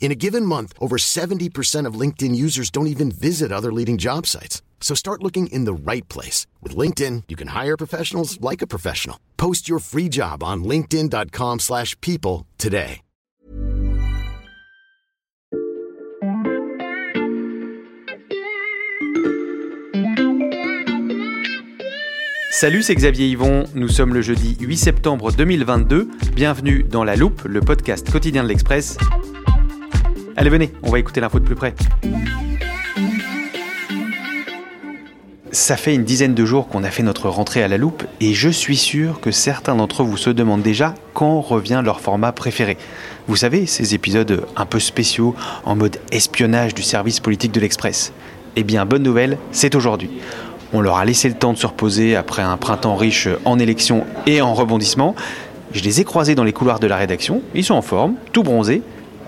In a given month, over 70% of LinkedIn users don't even visit other leading job sites. So start looking in the right place. With LinkedIn, you can hire professionals like a professional. Post your free job on linkedin.com slash people today. Salut, c'est Xavier Yvon. Nous sommes le jeudi 8 septembre 2022. Bienvenue dans La Loupe, le podcast quotidien de l'Express. Allez, venez, on va écouter l'info de plus près. Ça fait une dizaine de jours qu'on a fait notre rentrée à la loupe et je suis sûr que certains d'entre vous se demandent déjà quand revient leur format préféré. Vous savez, ces épisodes un peu spéciaux en mode espionnage du service politique de l'Express. Eh bien, bonne nouvelle, c'est aujourd'hui. On leur a laissé le temps de se reposer après un printemps riche en élections et en rebondissements. Je les ai croisés dans les couloirs de la rédaction, ils sont en forme, tout bronzés,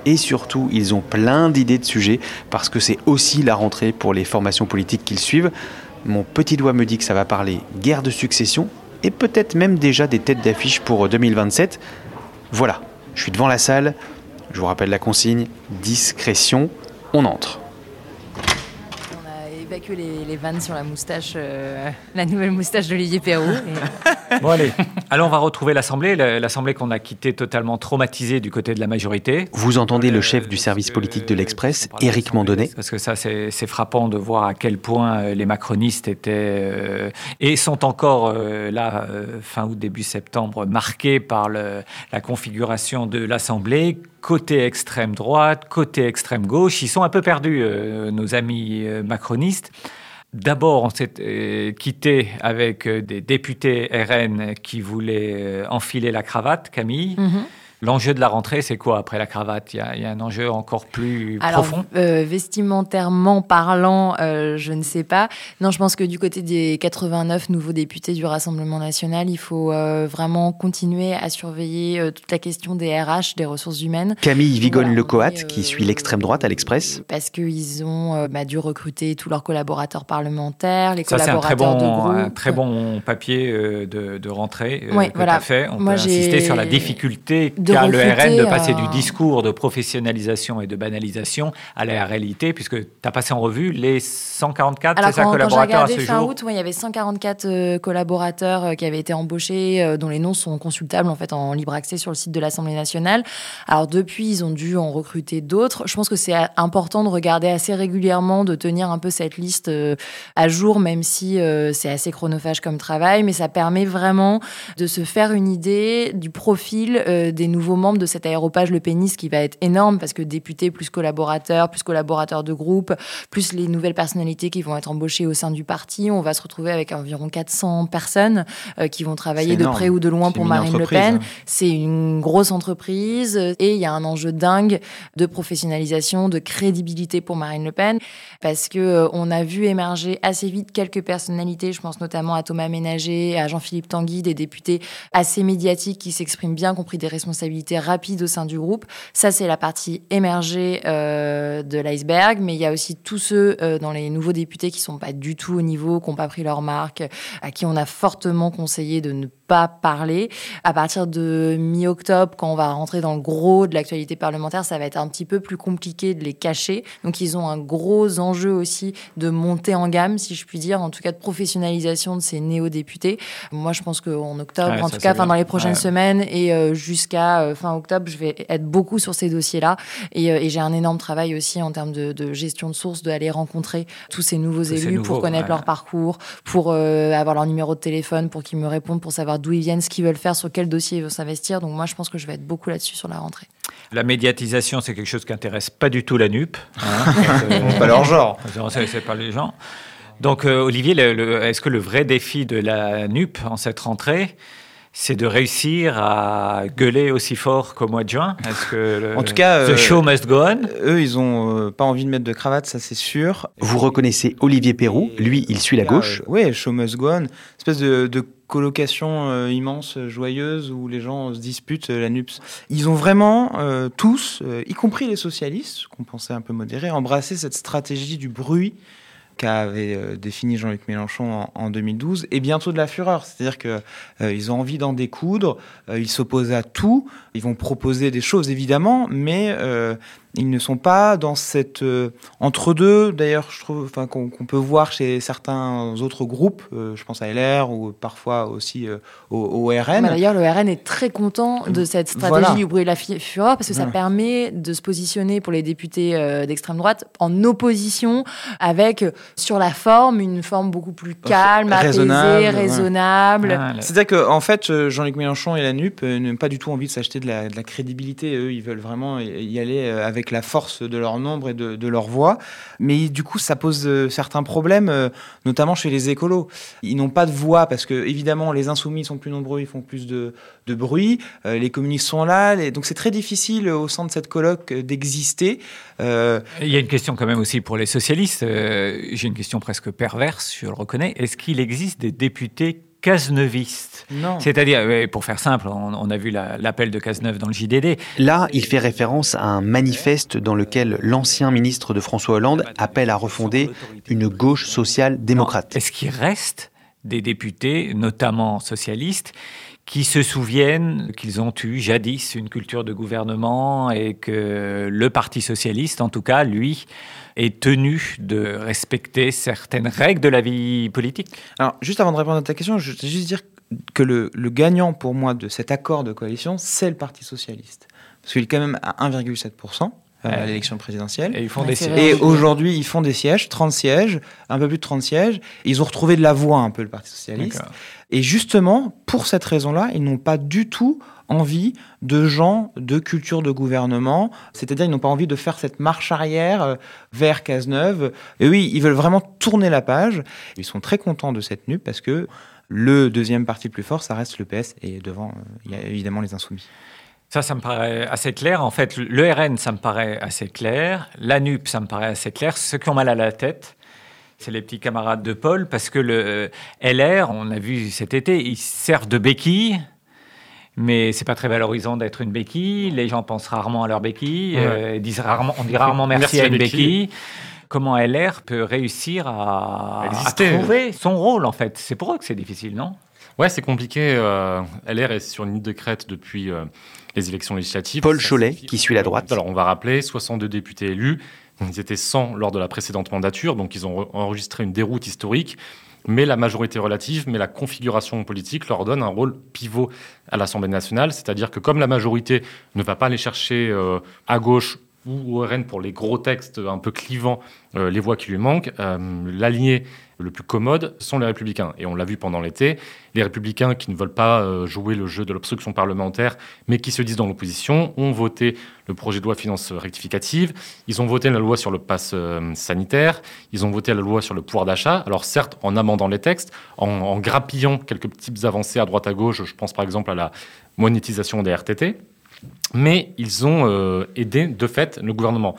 et surtout ils ont plein d'idées de sujets parce que c'est aussi la rentrée pour les formations politiques qu'ils suivent. Mon petit doigt me dit que ça va parler guerre de succession et peut-être même déjà des têtes d'affiche pour 2027. Voilà, je suis devant la salle, je vous rappelle la consigne, discrétion, on entre évacuer les, les, vannes sur la moustache, euh, la nouvelle moustache d'Olivier Perrault. Et... bon allez, alors on va retrouver l'Assemblée, l'Assemblée qu'on a quittée totalement traumatisée du côté de la majorité. Vous entendez le chef du service politique de l'Express, Éric Mandonnet. Parce que ça c'est frappant de voir à quel point euh, les macronistes étaient euh, et sont encore euh, là, fin août, début septembre, marqués par le, la configuration de l'Assemblée côté extrême droite, côté extrême gauche. Ils sont un peu perdus, euh, nos amis euh, macronistes. D'abord, on s'est euh, quitté avec des députés RN qui voulaient enfiler la cravate, Camille. Mm-hmm. L'enjeu de la rentrée, c'est quoi après la cravate? Il y, a, il y, a, un enjeu encore plus Alors, profond? euh, Vestimentairement parlant, euh, je ne sais pas. Non, je pense que du côté des 89 nouveaux députés du Rassemblement national, il faut euh, vraiment continuer à surveiller euh, toute la question des RH, des ressources humaines. Camille Vigonne-Lecoat, qui suit l'extrême droite à l'Express. Parce qu'ils ont bah, dû recruter tous leurs collaborateurs parlementaires, les Ça, collaborateurs un très bon, de groupe. un très bon papier de, de rentrée ouais, que voilà. tu as fait. On Moi, peut insister sur la difficulté de qu'a le RN de passer euh, du discours de professionnalisation et de banalisation à la réalité, puisque tu as passé en revue les 144 Alors, ça, quand, quand collaborateurs à regardé ce fin jour. août, ouais, il y avait 144 euh, collaborateurs euh, qui avaient été embauchés, euh, dont les noms sont consultables en fait en libre accès sur le site de l'Assemblée nationale. Alors depuis, ils ont dû en recruter d'autres. Je pense que c'est important de regarder assez régulièrement, de tenir un peu cette liste euh, à jour, même si euh, c'est assez chronophage comme travail, mais ça permet vraiment de se faire une idée du profil euh, des nouveaux membres de cet aéropage Le Pénis qui va être énorme parce que députés plus collaborateurs, plus collaborateurs de groupe, plus les nouvelles personnalités qui vont être embauchées au sein du parti, on va se retrouver avec environ 400 personnes euh, qui vont travailler de près ou de loin pour Marine Le Pen. hein. C'est une grosse entreprise et il y a un enjeu dingue de professionnalisation, de crédibilité pour Marine Le Pen parce que euh, on a vu émerger assez vite quelques personnalités, je pense notamment à Thomas Ménager, à Jean-Philippe Tanguy, des députés assez médiatiques qui s'expriment bien, qui ont pris des responsabilités rapides au sein du groupe. Ça, c'est la partie émergée euh, de l'iceberg, mais il y a aussi tous ceux euh, dans les nouveaux députés qui sont pas du tout au niveau, qui n'ont pas pris leur marque, à qui on a fortement conseillé de ne pas parler. À partir de mi-octobre, quand on va rentrer dans le gros de l'actualité parlementaire, ça va être un petit peu plus compliqué de les cacher. Donc ils ont un gros enjeu aussi de montée en gamme, si je puis dire, en tout cas de professionnalisation de ces néo-députés. Moi, je pense qu'en octobre, en tout cas, enfin, dans les prochaines semaines et euh, jusqu'à euh, fin octobre, je vais être beaucoup sur ces dossiers-là. Et, euh, j'ai un énorme travail aussi en termes de, gestion de sources, d'aller rencontrer tous ces nouveaux élus pour connaître leur parcours, pour avoir leur numéro de téléphone, pour qu'ils me répondent, pour savoir d'où ils viennent, ce qu'ils veulent faire, sur quel dossier ils veulent s'investir. Donc moi, je pense que je vais être beaucoup là-dessus sur la rentrée. La médiatisation, c'est quelque chose qui intéresse pas du tout la NUP. Hein, pas leur genre. C'est pas les gens. Donc, euh, Olivier, est-ce que le vrai défi de la NUP en cette rentrée, c'est de réussir à gueuler aussi fort qu'au mois de juin? Est-ce que en tout cas, the euh, show must go on? Eux, ils ont euh, pas envie de mettre de cravate, ça c'est sûr. Vous reconnaissez Olivier Perrou, lui, il suit la gauche. oui, show must go on. Espèce de, de colocation immense, joyeuse, où les gens se disputent la NUPS. Ils ont vraiment tous, y compris les socialistes, qu'on pensait un peu modérés, embrassé cette stratégie du bruit qu'avait euh, défini Jean-Luc Mélenchon en, 2012, et bientôt de la fureur. C'est-à-dire qu'ils euh, ont envie d'en découdre, euh, ils s'opposent à tout, ils vont proposer des choses évidemment, mais ils ne sont pas dans cette entre-deux, d'ailleurs, je trouve, qu'on peut voir chez certains autres groupes, je pense à LR ou parfois aussi au, RN. D'ailleurs, le RN est très content de cette stratégie du bruit de la fureur parce que ça permet de se positionner pour les députés d'extrême droite en opposition avec, sur la forme, une forme beaucoup plus calme, raisonnable, apaisée, raisonnable. C'est-à-dire qu'en en fait, Jean-Luc Mélenchon et la NUP n'ont pas du tout envie de s'acheter de, de la, crédibilité. Eux, ils veulent vraiment y aller avec avec la force de leur nombre et de, leur voix. Mais du coup, ça pose euh, certains problèmes, euh, notamment chez les écolos. Ils n'ont pas de voix parce que, évidemment, les insoumis sont plus nombreux, ils font plus de, bruit. Euh, les communistes sont là. donc, c'est très difficile au sein de cette colloque d'exister. Il y a une question quand même aussi pour les socialistes. J'ai une question presque perverse, je le reconnais. Est-ce qu'il existe des députés Cazeneuvistes? C'est-à-dire, pour faire simple, on, a vu l'appel de Cazeneuve dans le JDD. Là, il fait référence à un manifeste dans lequel l'ancien ministre de François Hollande appelle à refonder une gauche sociale démocrate. Est-ce qu'il reste des députés, notamment socialistes, qui se souviennent qu'ils ont eu jadis une culture de gouvernement et que le Parti socialiste, en tout cas, lui, est tenu de respecter certaines règles de la vie politique Alors, juste avant de répondre à ta question, je veux juste dire que le, gagnant pour moi de cet accord de coalition, c'est le Parti socialiste. Parce qu'il est quand même à 1,7%. Euh, à l'élection présidentielle. Et ils font des sièges. Et aujourd'hui, ils font des sièges, 30 sièges, un peu plus de 30 sièges. Ils ont retrouvé de la voix un peu, le Parti Socialiste. Et justement, pour cette raison-là, ils n'ont pas du tout envie de gens de culture de gouvernement, c'est-à-dire ils n'ont pas envie de faire cette marche arrière euh, vers Cazeneuve. Et oui, ils veulent vraiment tourner la page. Ils sont très contents de cette NUP parce que le deuxième parti le plus fort, ça reste le PS et devant, euh, il y a évidemment les insoumis. Ça, ça me paraît assez clair. En fait, le RN, ça me paraît assez clair. La NUP, ça me paraît assez clair. Ceux qui ont mal à la tête, c'est les petits camarades de Paul, parce que le euh, LR, on a vu cet été, ils servent de béquille mais c'est pas très valorisant d'être une béquille. Les gens pensent rarement à leur béquille, euh, disent rarement, on dit rarement merci, à une béquille. Comment LR peut réussir à, trouver son rôle en fait? C'est pour eux que c'est difficile, non? Ouais, c'est compliqué. Euh, LR est sur une ligne de crête depuis euh, les élections législatives. Paul Cholet, qui suit la droite. Alors, on va rappeler 62 députés élus. Ils étaient 100 lors de la précédente mandature, donc ils ont enregistré une déroute historique mais la majorité relative, mais la configuration politique leur donne un rôle pivot à l'Assemblée nationale, c'est-à-dire que comme la majorité ne va pas aller chercher euh, à gauche ou RN pour les gros textes un peu clivants, euh, les voix qui lui manquent, euh, l'aligné le plus commode sont les républicains. Et on l'a vu pendant l'été, les républicains qui ne veulent pas euh, jouer le jeu de l'obstruction parlementaire, mais qui se disent dans l'opposition, ont voté le projet de loi finances rectificative, ils ont voté la loi sur le pass sanitaire, ils ont voté la loi sur le pouvoir d'achat, alors certes en amendant les textes, en, en grappillant quelques petites avancées à droite à gauche, je pense par exemple à la monétisation des RTT, mais ils ont euh, aidé de fait le gouvernement.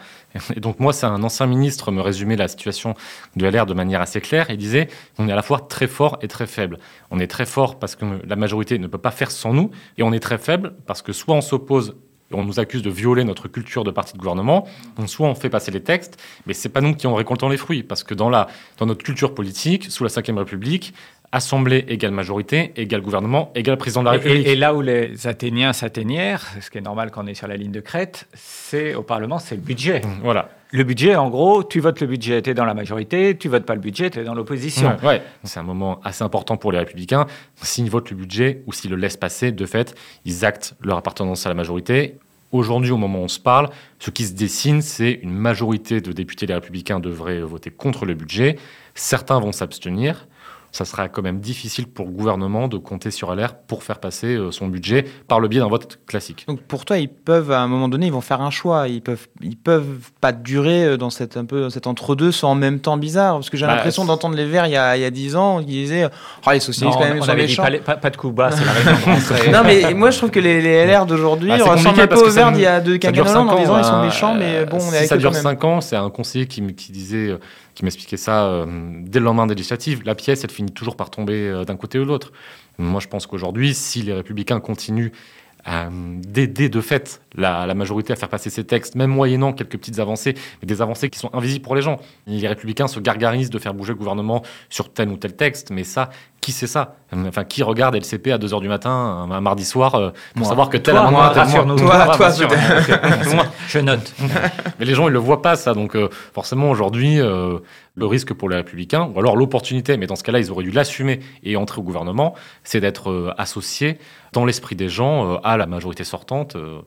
Et donc moi, c'est un ancien ministre me résumait la situation de LR de manière assez claire. Il disait on est à la fois très fort et très faible. On est très fort parce que la majorité ne peut pas faire sans nous, et on est très faible parce que soit on s'oppose on nous accuse de violer notre culture de parti de gouvernement. Soit on fait passer les textes, mais c'est pas nous qui en récoltons les fruits, parce que dans, la, dans notre culture politique, sous la Ve République, Assemblée égale majorité, égale gouvernement, égale président de la République. Et, et là où les Athéniens s'atténièrent, ce qui est normal quand on est sur la ligne de crête, c'est au Parlement, c'est le budget. Voilà. Le budget, en gros, tu votes le budget, tu es dans la majorité, tu votes pas le budget, tu es dans l'opposition. Ouais, ouais. c'est un moment assez important pour les républicains. S'ils votent le budget ou s'ils le laissent passer, de fait, ils actent leur appartenance à la majorité. Aujourd'hui, au moment où on se parle, ce qui se dessine, c'est une majorité de députés des républicains devraient voter contre le budget. Certains vont s'abstenir ça sera quand même difficile pour le gouvernement de compter sur LR pour faire passer euh, son budget par le biais d'un vote classique. Donc pour toi, ils peuvent à un moment donné, ils vont faire un choix. Ils peuvent, ils peuvent pas durer euh, dans cette un peu cet entre-deux, sans en même temps bizarre. Parce que j'ai Bah, l'impression d'entendre les Verts il y a il y a dix ans, qui disaient, oh, les socialistes Non, quand même on sont avait dit méchants. pas, les- pas- pas de coup bas, c'est la non mais moi je trouve que les, les LR d'aujourd'hui Bah, ressemblent un peu aux Verts d'il y a deux quinquennats en disant ans, ils sont hein. méchants, mais Euh, bon, on si est avec ça dure quand même. 5 ans, c'est un conseiller qui, qui disait, euh, qui m'expliquait ça euh, dès le lendemain des législatives. La pièce, elle finit toujours par tomber euh, d'un côté ou de l'autre. Moi, je pense qu'aujourd'hui, si les républicains continuent à, euh, d'aider de fait la, la majorité à faire passer ces textes, même moyennant quelques petites avancées, mais des avancées qui sont invisibles pour les gens. Les républicains se gargarisent de faire bouger le gouvernement sur tel ou tel texte, mais ça, qui c'est ça? Enfin, qui regarde LCP à 2h du matin, un, mardi soir, euh, pour Moi. savoir que tel Toi, amendement... rassure-nous. Toi, toi, rassure. Moi, Je note. Mais les gens, ils le voient pas, ça. Donc, euh, forcément, aujourd'hui, euh, le risque pour les Républicains, ou alors l'opportunité, mais dans ce cas-là, ils auraient dû l'assumer et entrer au gouvernement, c'est d'être euh, associés dans l'esprit des gens euh, à la majorité sortante, euh,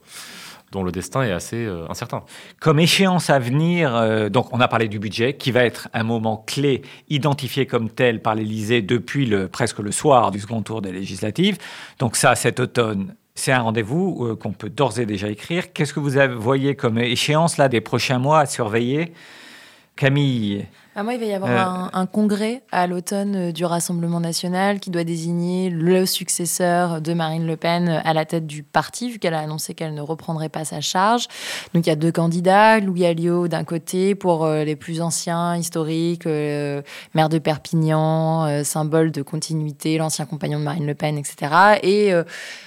dont le destin est assez incertain. Comme échéance à venir, donc on a parlé du budget, qui va être un moment clé, identifié comme tel par l'Élysée depuis presque le soir du second tour des législatives. Donc ça, cet automne, c'est un rendez-vous qu'on peut d'ores et déjà écrire. Qu'est-ce que vous voyez comme échéance là des prochains mois à surveiller? Camille, Ah, moi, il va y avoir Euh, un, un congrès à l'automne euh, du Rassemblement national qui doit désigner le successeur de Marine Le Pen à la tête du parti, vu qu'elle a annoncé qu'elle ne reprendrait pas sa charge. Donc il y a deux candidats, Louis Alliot d'un côté pour euh, les plus anciens, historiques, euh, maire de Perpignan, euh, symbole de continuité, l'ancien compagnon de Marine Le Pen, etc. Et euh,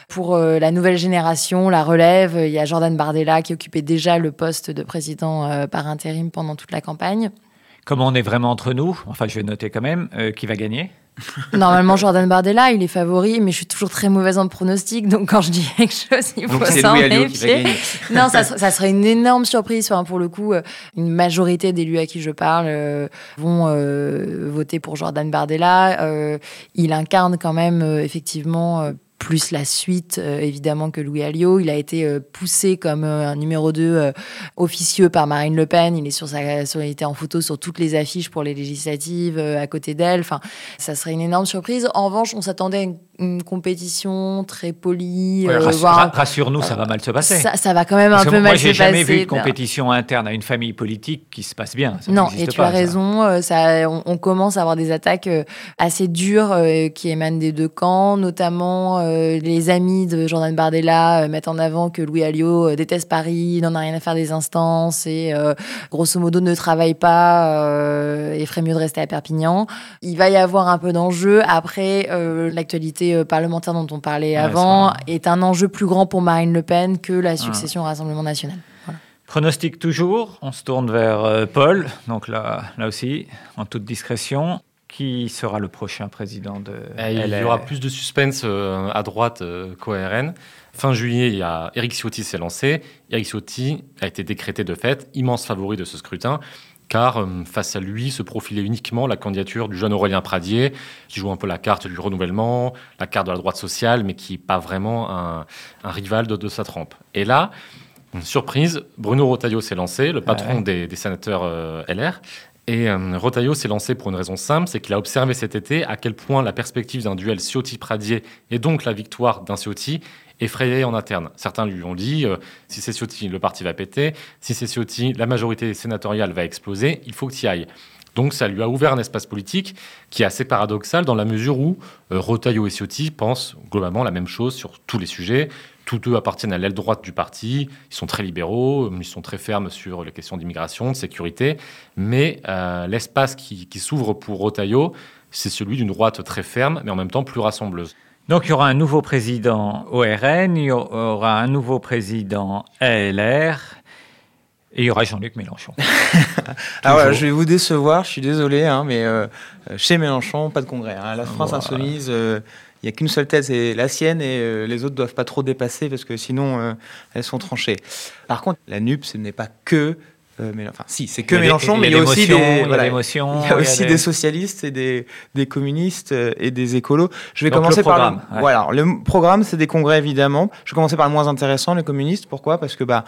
pour euh, la nouvelle génération, la relève, il y a Jordan Bardella qui occupait déjà le poste de président euh, par intérim pendant toute la campagne. Comme on est vraiment entre nous, enfin je vais noter quand même, euh, qui va gagner Normalement, Jordan Bardella, il est favori, mais je suis toujours très mauvaise en pronostic, donc quand je dis quelque chose, il faut s'en méfier. Non, ça, ça serait une énorme surprise. Enfin, pour le coup, euh, une majorité d'élus à qui je parle euh, vont euh, voter pour Jordan Bardella. Il incarne quand même, effectivement, plus la suite, euh, évidemment, que Louis Alliot. Il a été euh, poussé comme euh, un numéro 2 euh, officieux par Marine Le Pen. Il, est sur sa, sur- il était en photo sur toutes les affiches pour les législatives, à côté d'elle. Enfin, ça serait une énorme surprise. En revanche, on s'attendait à une, une compétition très polie. Ouais, euh, rassure- voire- ra- Rassure-nous, ça va mal se passer. ça, ça va quand même un Parce que peu moi, mal j'ai se jamais passer. vu de compétition interne à une famille politique qui se passe bien. Ça Non, et tu pas, as raison. euh, Ça, on, on commence à avoir des attaques euh, assez dures euh, qui émanent des deux camps, notamment euh, les amis de Jordan Bardella euh, mettent en avant que Louis Alliot euh, déteste Paris, n'en a rien à faire des instances et euh, grosso modo ne travaille pas euh, et ferait mieux de rester à Perpignan. Il va y avoir un peu d'enjeu. Après, euh, l'actualité euh, parlementaire dont on parlait Ouais, avant est un enjeu plus grand pour Marine Le Pen que la succession au Rassemblement national. Pronostic toujours. On se tourne vers euh, Paul. Donc là, là aussi, en toute discrétion, qui sera le prochain président de Et il y aura plus de suspense euh, à droite euh, qu'au RN. Fin juillet, il y a Éric Ciotti s'est lancé. Éric Ciotti a été décrété de fait immense favori de ce scrutin, car euh, face à lui se profilait uniquement la candidature du jeune Aurélien Pradier, qui joue un peu la carte du renouvellement, la carte de la droite sociale, mais qui n'est pas vraiment un, un rival de, de sa trempe. Et là, surprise, Bruno Rotaillot s'est lancé, le patron Ouais. des, des sénateurs euh, LR. Et euh, Rotaillot s'est lancé pour une raison simple, c'est qu'il a observé cet été à quel point la perspective d'un duel Ciotti-Pradier et donc la victoire d'un Ciotti effrayait en interne. Certains lui ont dit, euh, si c'est Ciotti, le parti va péter, si c'est Ciotti, la majorité sénatoriale va exploser, il faut que tu y ailles. Donc ça lui a ouvert un espace politique qui est assez paradoxal dans la mesure où euh, Rotaillot et Ciotti pensent globalement la même chose sur tous les sujets. Tous deux appartiennent à l'aile droite du parti, ils sont très libéraux, ils sont très fermes sur les questions d'immigration, de sécurité, mais euh, l'espace qui, qui s'ouvre pour Rotaillot, c'est celui d'une droite très ferme, mais en même temps plus rassembleuse. Donc il y aura un nouveau président ORN, il y aura un nouveau président ALR. Et il y aura Jean-Luc Mélenchon. ah ouais, je vais vous décevoir, je suis désolé, hein, mais euh, chez Mélenchon, pas de congrès. Hein. La France insoumise, euh, il n'y a qu'une seule tête, c'est la sienne, et euh, les autres doivent pas trop dépasser parce que sinon elles sont tranchées. Par contre, la NUP, ce n'est pas que mais, enfin, si, c'est que Mélenchon, mais il y a aussi des, voilà, il y a aussi des... socialistes et des, des, communistes et des écolos. Je vais commencer par le, voilà, le programme, c'est des congrès évidemment. Je vais commencer par le moins intéressant, les communistes. Pourquoi? Parce que bah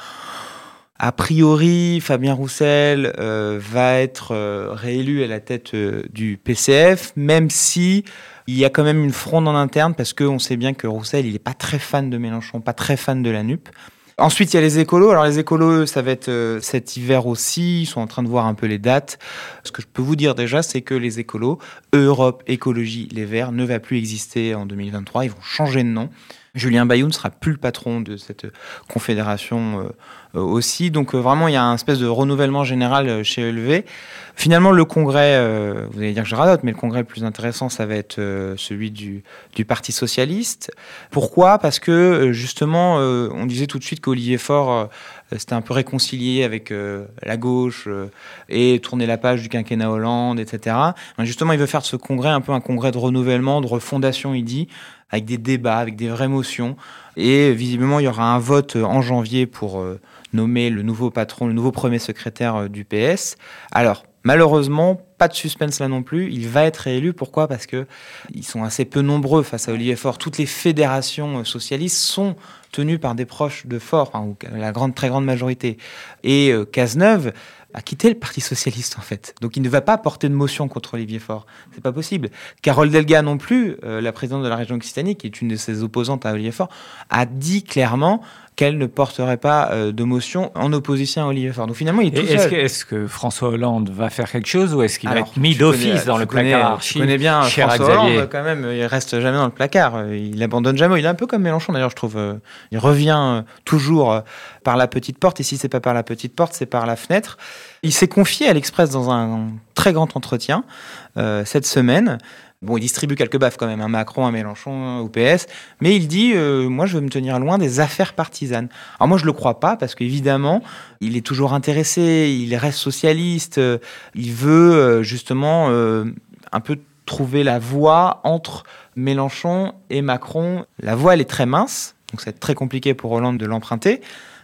a priori, Fabien Roussel euh, va être euh, réélu à la tête euh, du PCF, même si il y a quand même une fronde en interne, parce qu'on sait bien que Roussel, il n'est pas très fan de Mélenchon, pas très fan de la NUP. Ensuite, il y a les écolos. Alors les écolos, ça va être cet hiver aussi. Ils sont en train de voir un peu les dates. Ce que je peux vous dire déjà, c'est que les écolos, Europe Écologie Les Verts, ne va plus exister en 2023. Ils vont changer de nom. Julien Bayou ne sera plus le patron de cette confédération euh, aussi. Donc euh, vraiment, il y a un espèce de renouvellement général euh, chez ELV. Finalement, le congrès, vous allez dire que je radote, mais le congrès le plus intéressant, ça va être celui du, du Parti socialiste. Pourquoi? Parce que justement, on disait tout de suite qu'Olivier Faure c'était un peu réconcilié avec la gauche et tourner la page du quinquennat Hollande, etc. justement, il veut faire de ce congrès un peu un congrès de renouvellement, de refondation, il dit, avec des débats, avec des vraies motions. Et visiblement, il y aura un vote en janvier pour nommer le nouveau patron, le nouveau premier secrétaire euh, du PS. Alors, malheureusement, pas de suspense là non plus. Il va être réélu. Pourquoi? Parce que ils sont assez peu nombreux face à Olivier Faure. Toutes les fédérations euh, socialistes sont tenues par des proches de Faure, la grande, très grande majorité. Et euh, Cazeneuve a quitté le Parti socialiste en fait. Donc il ne va pas porter de motion contre Olivier Faure. C'est pas possible. Carole Delga non plus, la présidente de la région Occitanie, qui est une de ses opposantes à Olivier Faure, a dit clairement qu'elle ne porterait pas euh, de motion en opposition à Olivier Faure. Donc finalement, il est tout est-ce Que, est-ce que François Hollande va faire quelque chose ou est-ce qu'il va être mis d'office dans le placard Je connais bien François Hollande quand même, il reste jamais dans le placard, il abandonne jamais. Il est un peu comme Mélenchon d'ailleurs, je trouve. Euh, il revient euh, toujours par la petite porte et si c'est pas par la petite porte, c'est par la fenêtre. Il s'est confié à l'Express dans un très grand entretien cette semaine. Bon, il distribue quelques baffes quand même, un Macron, un Mélenchon, au PS, mais il dit euh, Moi, je veux me tenir loin des affaires partisanes. Alors, moi, je le crois pas, parce qu'évidemment, il est toujours intéressé, il reste socialiste, euh, il veut euh, justement un peu trouver la voie entre Mélenchon et Macron. La voie, elle est très mince, donc c'est très compliqué pour Hollande de l'emprunter,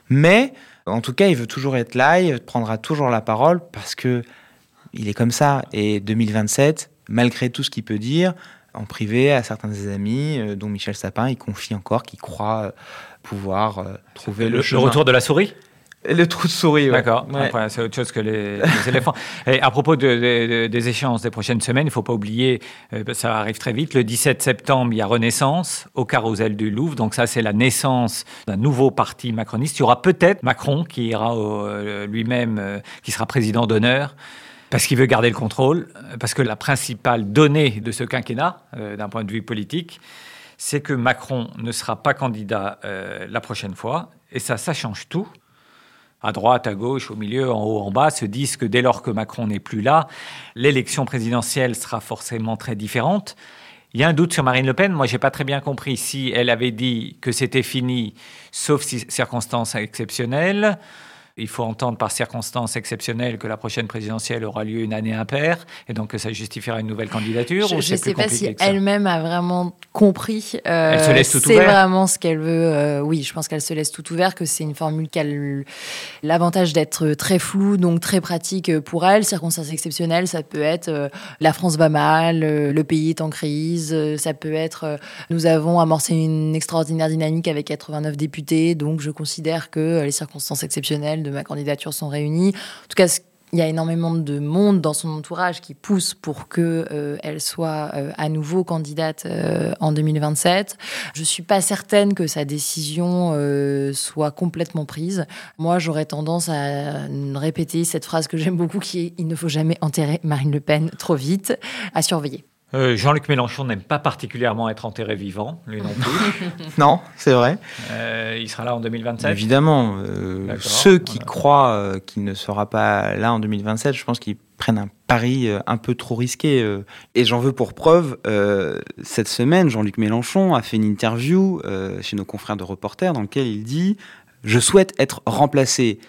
mais en tout cas, il veut toujours être là, il prendra toujours la parole, parce que il est comme ça. Et 2027, malgré tout ce qu'il peut dire, en privé à certains de ses amis, euh, dont Michel Sapin, il confie encore qu'il croit euh, pouvoir euh, trouver le, le, retour de la souris? Le trou de souris, D'accord. c'est autre chose que les, éléphants. Et à propos de, des échéances des prochaines semaines, il ne faut pas oublier, ça arrive très vite, le 17 septembre, il y a Renaissance au carrousel du Louvre. Donc ça, c'est la naissance d'un nouveau parti macroniste. Il y aura peut-être Macron qui ira lui-même, qui sera président d'honneur parce qu'il veut garder le contrôle, parce que la principale donnée de ce quinquennat, euh, d'un point de vue politique, c'est que Macron ne sera pas candidat euh, la prochaine fois, et ça, ça change tout. À droite, à gauche, au milieu, en haut, en bas, se disent que dès lors que Macron n'est plus là, l'élection présidentielle sera forcément très différente. Il y a un doute sur Marine Le Pen. Moi, j'ai pas très bien compris si elle avait dit que c'était fini, sauf circonstances exceptionnelles. Il faut entendre par circonstances exceptionnelles que la prochaine présidentielle aura lieu une année impaire et donc que ça justifiera une nouvelle candidature. Je ne sais pas si elle-même a vraiment compris. Euh, elle se laisse tout ouvert. C'est vraiment ce qu'elle veut. Euh, oui, je pense qu'elle se laisse tout ouvert, que c'est une formule qui a l'avantage d'être très floue, donc très pratique pour elle. Circonstances exceptionnelles, ça peut être euh, la France va mal, le pays est en crise, ça peut être nous avons amorcé une extraordinaire dynamique avec 89 députés, donc je considère que les circonstances exceptionnelles de ma candidature sont réunies. En tout cas, il y a énormément de monde dans son entourage qui pousse pour que euh, elle soit euh, à nouveau candidate euh, en 2027. Je suis pas certaine que sa décision soit complètement prise. Moi, j'aurais tendance à répéter cette phrase que j'aime beaucoup qui est il ne faut jamais enterrer Marine Le Pen trop vite, à surveiller. Euh, Jean-Luc Mélenchon n'aime pas particulièrement être enterré vivant, lui non plus. non, c'est vrai. Euh, il sera là en 2027 Évidemment. Euh, ceux qui croient qu'il ne sera pas là en 2027, je pense qu'ils prennent un pari un peu trop risqué. Et j'en veux pour preuve, cette semaine, Jean-Luc Mélenchon a fait une interview chez nos confrères de reporters dans lequel il dit « Je souhaite être remplacé ».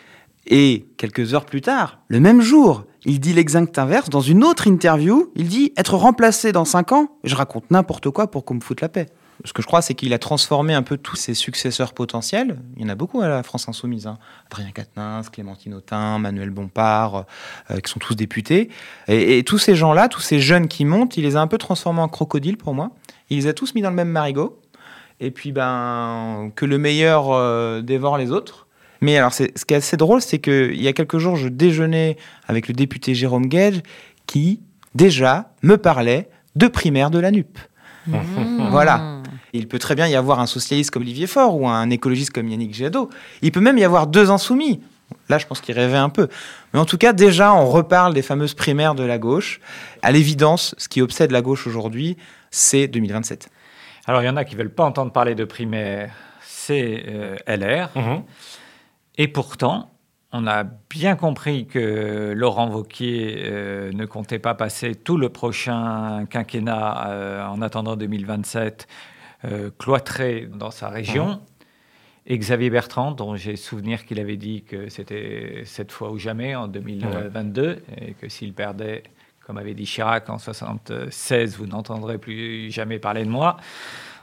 Et quelques heures plus tard, le même jour, il dit l'exact inverse. Dans une autre interview, il dit « Être remplacé dans cinq ans ». Je raconte n'importe quoi pour qu'on me foute la paix. Ce que je crois, c'est qu'il a transformé un peu tous ses successeurs potentiels. Il y en a beaucoup à la France Insoumise. hein. Adrien Quatennens, Clémentine Autain, Manuel Bompard, euh, qui sont tous députés. Et, et tous ces gens-là, tous ces jeunes qui montent, il les a un peu transformés en crocodiles pour moi. Il les a tous mis dans le même marigot. Et puis, ben, que le meilleur euh, dévore les autres. Mais alors, c'est- ce qui est assez drôle, c'est qu'il y a quelques jours, je déjeunais avec le député Jérôme Gage, qui, déjà, me parlait de primaire de la NUP. Voilà. Il peut très bien y avoir un socialiste comme Olivier Faure ou un écologiste comme Yannick Jadot. Il peut même y avoir deux insoumis. Là, je pense qu'il rêvait un peu. Mais en tout cas, déjà, on reparle des fameuses primaires de la gauche. À l'évidence, ce qui obsède la gauche aujourd'hui, c'est 2027. Alors, il y en a qui veulent pas entendre parler de primaire, c'est euh, LR. Mhm. Et pourtant, on a bien compris que Laurent Wauquiez euh, ne comptait pas passer tout le prochain quinquennat euh, en attendant 2027 euh, cloîtré dans sa région. Et Xavier Bertrand, dont j'ai souvenir qu'il avait dit que c'était cette fois ou jamais en 2022, et que s'il perdait, comme avait dit Chirac en 76, vous n'entendrez plus jamais parler de moi.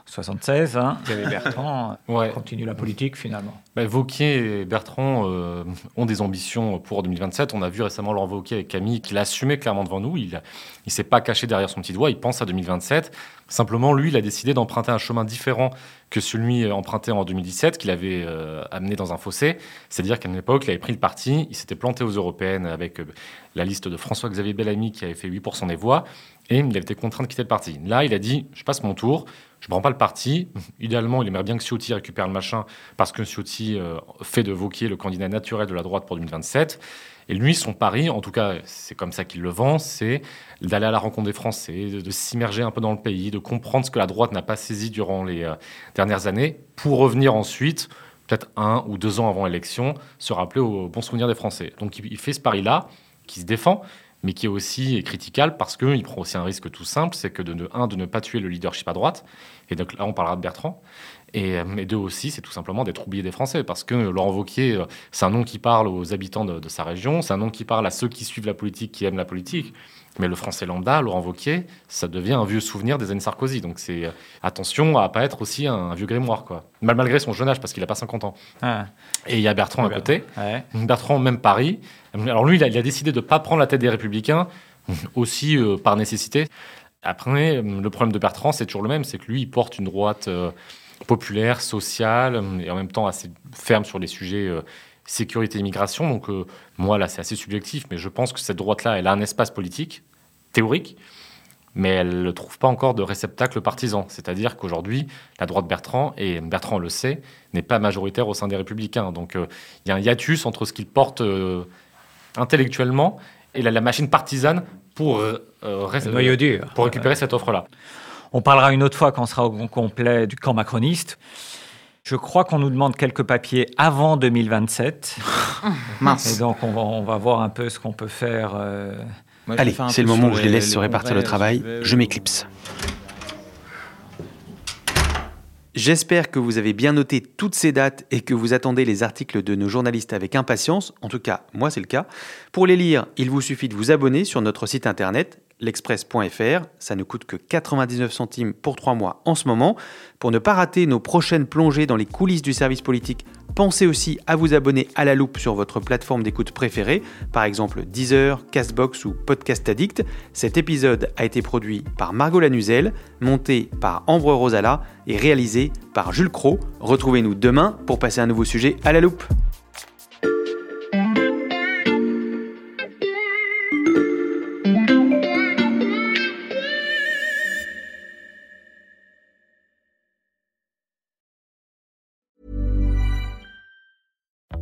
76, hein, Xavier Bertrand Ouais. continue la politique finalement. Bah, Vauquier et Bertrand euh, ont des ambitions pour 2027. On a vu récemment Laurent Vauquier avec Camille qu'il a assumé clairement devant nous. Il ne s'est pas caché derrière son petit doigt. Il pense à 2027. Simplement, lui, il a décidé d'emprunter un chemin différent que celui emprunté en 2017, qu'il avait euh, amené dans un fossé. C'est-à-dire qu'à une époque, il avait pris le parti, il s'était planté aux européennes avec euh, la liste de François-Xavier Bellamy qui avait fait 8% des voix, et il été contraint de quitter le parti. Là, il a dit, je passe mon tour, je ne prends pas le parti. Idéalement, il aimerait bien que Ciotti récupère le machin, parce que Ciotti euh, fait de Vauquier le candidat naturel de la droite pour 2027. Et lui, son pari, en tout cas, c'est comme ça qu'il le vend, c'est d'aller à la rencontre des Français, de, de s'immerger un peu dans le pays, de comprendre ce que la droite n'a pas saisi durant les euh, dernières années, pour revenir ensuite, peut-être un ou deux ans avant l'élection, se rappeler au bon souvenir des Français. Donc il, il fait ce pari-là, qui se défend, mais qui est aussi critiquable parce qu'il prend aussi un risque tout simple, c'est que de ne, un, de ne pas tuer le leadership à droite, et donc là on parlera de Bertrand, et, euh, et deux aussi, c'est tout simplement d'être oublié des Français, parce que Laurent Wauquiez, euh, c'est un nom qui parle aux habitants de, de sa région, c'est un nom qui parle à ceux qui suivent la politique, qui aiment la politique, mais le français lambda, Laurent Wauquiez, ça devient un vieux souvenir des années Sarkozy. Donc c'est euh, attention à pas être aussi un, un vieux grimoire, quoi. Mal- Malgré son jeune âge, parce qu'il n'a pas 50 ans. Ah, Et il y a Bertrand à côté. ouais. Bertrand, même Paris. Alors lui, il a, il a décidé de ne pas prendre la tête des Républicains, aussi euh, par nécessité. Après, le problème de Bertrand, c'est toujours le même, c'est que lui, il porte une droite euh, populaire, sociale, et en même temps assez ferme sur les sujets euh, sécurité et immigration. Donc euh, moi, là, c'est assez subjectif, mais je pense que cette droite-là, elle a un espace politique, théorique, mais elle ne trouve pas encore de réceptacle partisan. C'est-à-dire qu'aujourd'hui, la droite Bertrand, et Bertrand le sait, n'est pas majoritaire au sein des Républicains. Donc euh, il y a un hiatus entre ce qu'il porte euh, intellectuellement et la, la machine partisane pour, ré- dur. pour récupérer cette offre-là. On parlera une autre fois quand on sera au complet du camp macroniste. Je crois qu'on nous demande quelques papiers avant 2027. Et Mince. donc, on va, on va voir un peu ce qu'on peut faire. euh, Moi, Allez, c'est le moment où je les laisse les se répartir le travail. Je m'éclipse. J'espère que vous avez bien noté toutes ces dates et que vous attendez les articles de nos journalistes avec impatience. En tout cas, moi c'est le cas. Pour les lire, il vous suffit de vous abonner sur notre site internet l'express.fr. Ça ne coûte que 99 centimes pour 3 mois en ce moment. Pour ne pas rater nos prochaines plongées dans les coulisses du service politique, pensez aussi à vous abonner à la loupe sur votre plateforme d'écoute préférée, par exemple Deezer, Castbox ou Podcast Addict. Cet épisode a été produit par Margot Lanuzel, monté par Ambre Rosala et réalisé par Jules Cro. Retrouvez-nous demain pour passer un nouveau sujet à la loupe.